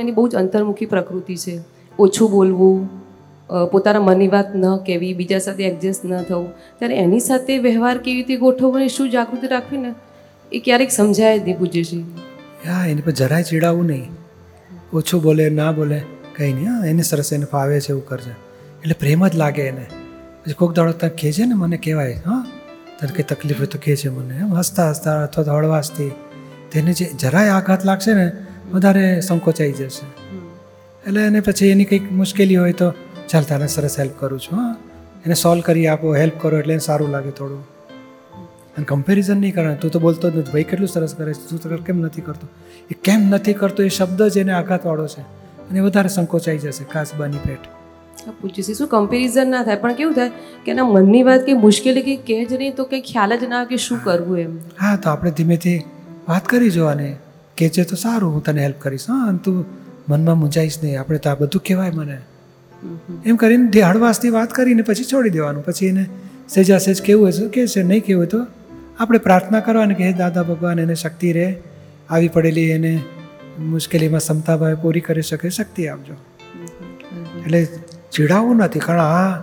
એની બહુ જ અંતર્મુખી પ્રકૃતિ છે. ઓછું બોલવું પોતાના મનની વાત ન કહેવી, બીજા સાથે એડજસ્ટ ન થવું. ત્યારે એની સાથે વ્યવહાર કેવી રીતે ગોઠવવો અને શું જાગૃતિ રાખવી ને, એ ક્યારેક સમજાય જ નહીં પૂજ્યશ્રી હા, એની પર જરાય ચીડાવવું નહીં. ઓછું બોલે, ના બોલે, કંઈ નહીં. હા, એને સરસ એને ફાવે છે, એવું કરજે. એટલે પ્રેમ જ લાગે એને. પછી કોઈક દાડો કહે છે ને મને કહેવાય, હા? તને કંઈ તકલીફ હોય તો છે મને. એમ હસતા હસતા અથવા તો હળવાશથી. તેને જે જરાય આઘાત લાગશે ને વધારે સંકોચાઈ જશે. એટલે એને પછી એની કંઈક મુશ્કેલી હોય તો ચાલ તારે સરસ હેલ્પ કરું છું હા. એને સોલ્વ કરી આપો હેલ્પ કરો એટલે એને સારું લાગે થોડું. અને કમ્પેરિઝન નહીં કરવાનું તું તો બોલતો જ નથી ભાઈ કેટલું સરસ કરે છે તું તો કેમ નથી કરતો? એ કેમ નથી કરતો એ શબ્દ જ એને આઘાતવાળો છે. અને વધારે સંકોચાઈ જશે ખાસ બની પેટ. હા છે શું કમ્પેરિઝન ના થાય? પણ કેવું થાય કે એના મનની વાત કંઈ મુશ્કેલી કંઈ કહે જ નહીં તો કંઈ ખ્યાલ જ ના આવે કે શું કરવું એમ. હા તો આપણે ધીમેથી વાત કરી જોવાની. કે છે તો સારું હું તને હેલ્પ કરીશ. હા અને તું મનમાં મૂંઝાઈશ નહીં. આપણે તો આ બધું કહેવાય મને. એમ કરીને હળવાશથી વાત કરીને પછી છોડી દેવાનું. પછી એને સેજા સેજ કેવું હોય તો કે છે નહીં કેવું હોય તો આપણે પ્રાર્થના કરવાની કે હે દાદા ભગવાન એને શક્તિ રહે. આવી પડેલી એને મુશ્કેલીમાં ક્ષમતાભાવે પૂરી કરી શકે. શક્તિ આપજો. એટલે ચીડાવવું નથી. કારણ આ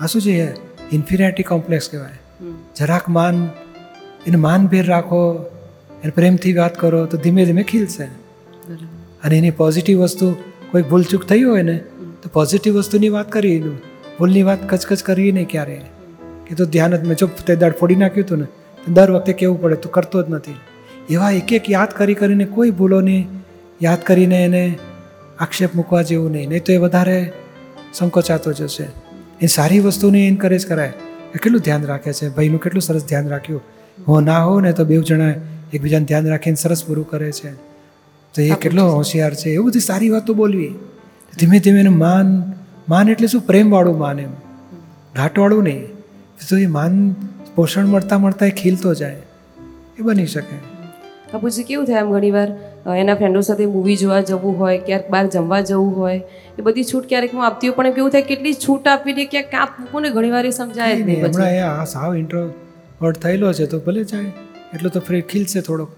આ શું છે? ઇન્ફિનિટી કોમ્પ્લેક્સ કહેવાય. જરાક માન એને માનભેર રાખો. એને પ્રેમથી વાત કરો તો ધીમે ધીમે ખીલશે. અને એની પોઝિટિવ વસ્તુ કોઈ ભૂલચૂક થઈ હોય ને તો પોઝિટિવ વસ્તુની વાત કરી એનું ભૂલની વાત કચકચ કરવી નહીં ક્યારે કે તો ધ્યાન જ મેં જો તે દાડ ફોડી નાખ્યું હતું ને દર વખતે કેવું પડે તું કરતો જ નથી. એવા એક એક યાદ કરી કરીને કોઈ ભૂલોની યાદ કરીને એને આક્ષેપ મૂકવા જેવું નહીં. નહીં તો એ વધારે સંકોચાતો જશે. એ સારી વસ્તુને એન્કરેજ કરાય. એ કેટલું ધ્યાન રાખે છે? ભાઈનું કેટલું સરસ ધ્યાન રાખ્યું. હું ના હોઉં ને તો બેવ જણા એકબીજાને ધ્યાન રાખીને સરસ પૂરું કરે છે. તો એ કેટલો હોશિયાર છે. એવું બધી સારી વાતો બોલવી. ધીમે ધીમે એનું માન માન એટલે શું? પ્રેમવાળું માન એમ. ઘાટવાળું નહીં. તો એ માન પોષણ મળતા મળતા એ ખીલતો જાય. એ બની શકે. બાપુજી પૂછી કેવું થાય એમ ઘણીવાર? એના ફ્રેન્ડો સાથે મૂવી જોવા જવું હોય ક્યાંક બહાર જમવા જવું હોય એ બધી છૂટ ક્યારેક હું આપતી હોય પણ કેવું થાય કેટલી છૂટ આપવી દે ક્યાંક કાપ મૂકું ને ઘણીવાર એ સમજાય જ નહીં હમણાં આ સાવ ઇન્ટ્રો વર્ડ થયેલો છે તો ભલે જાય. એટલો તો ફ્રી ખીલશે થોડોક.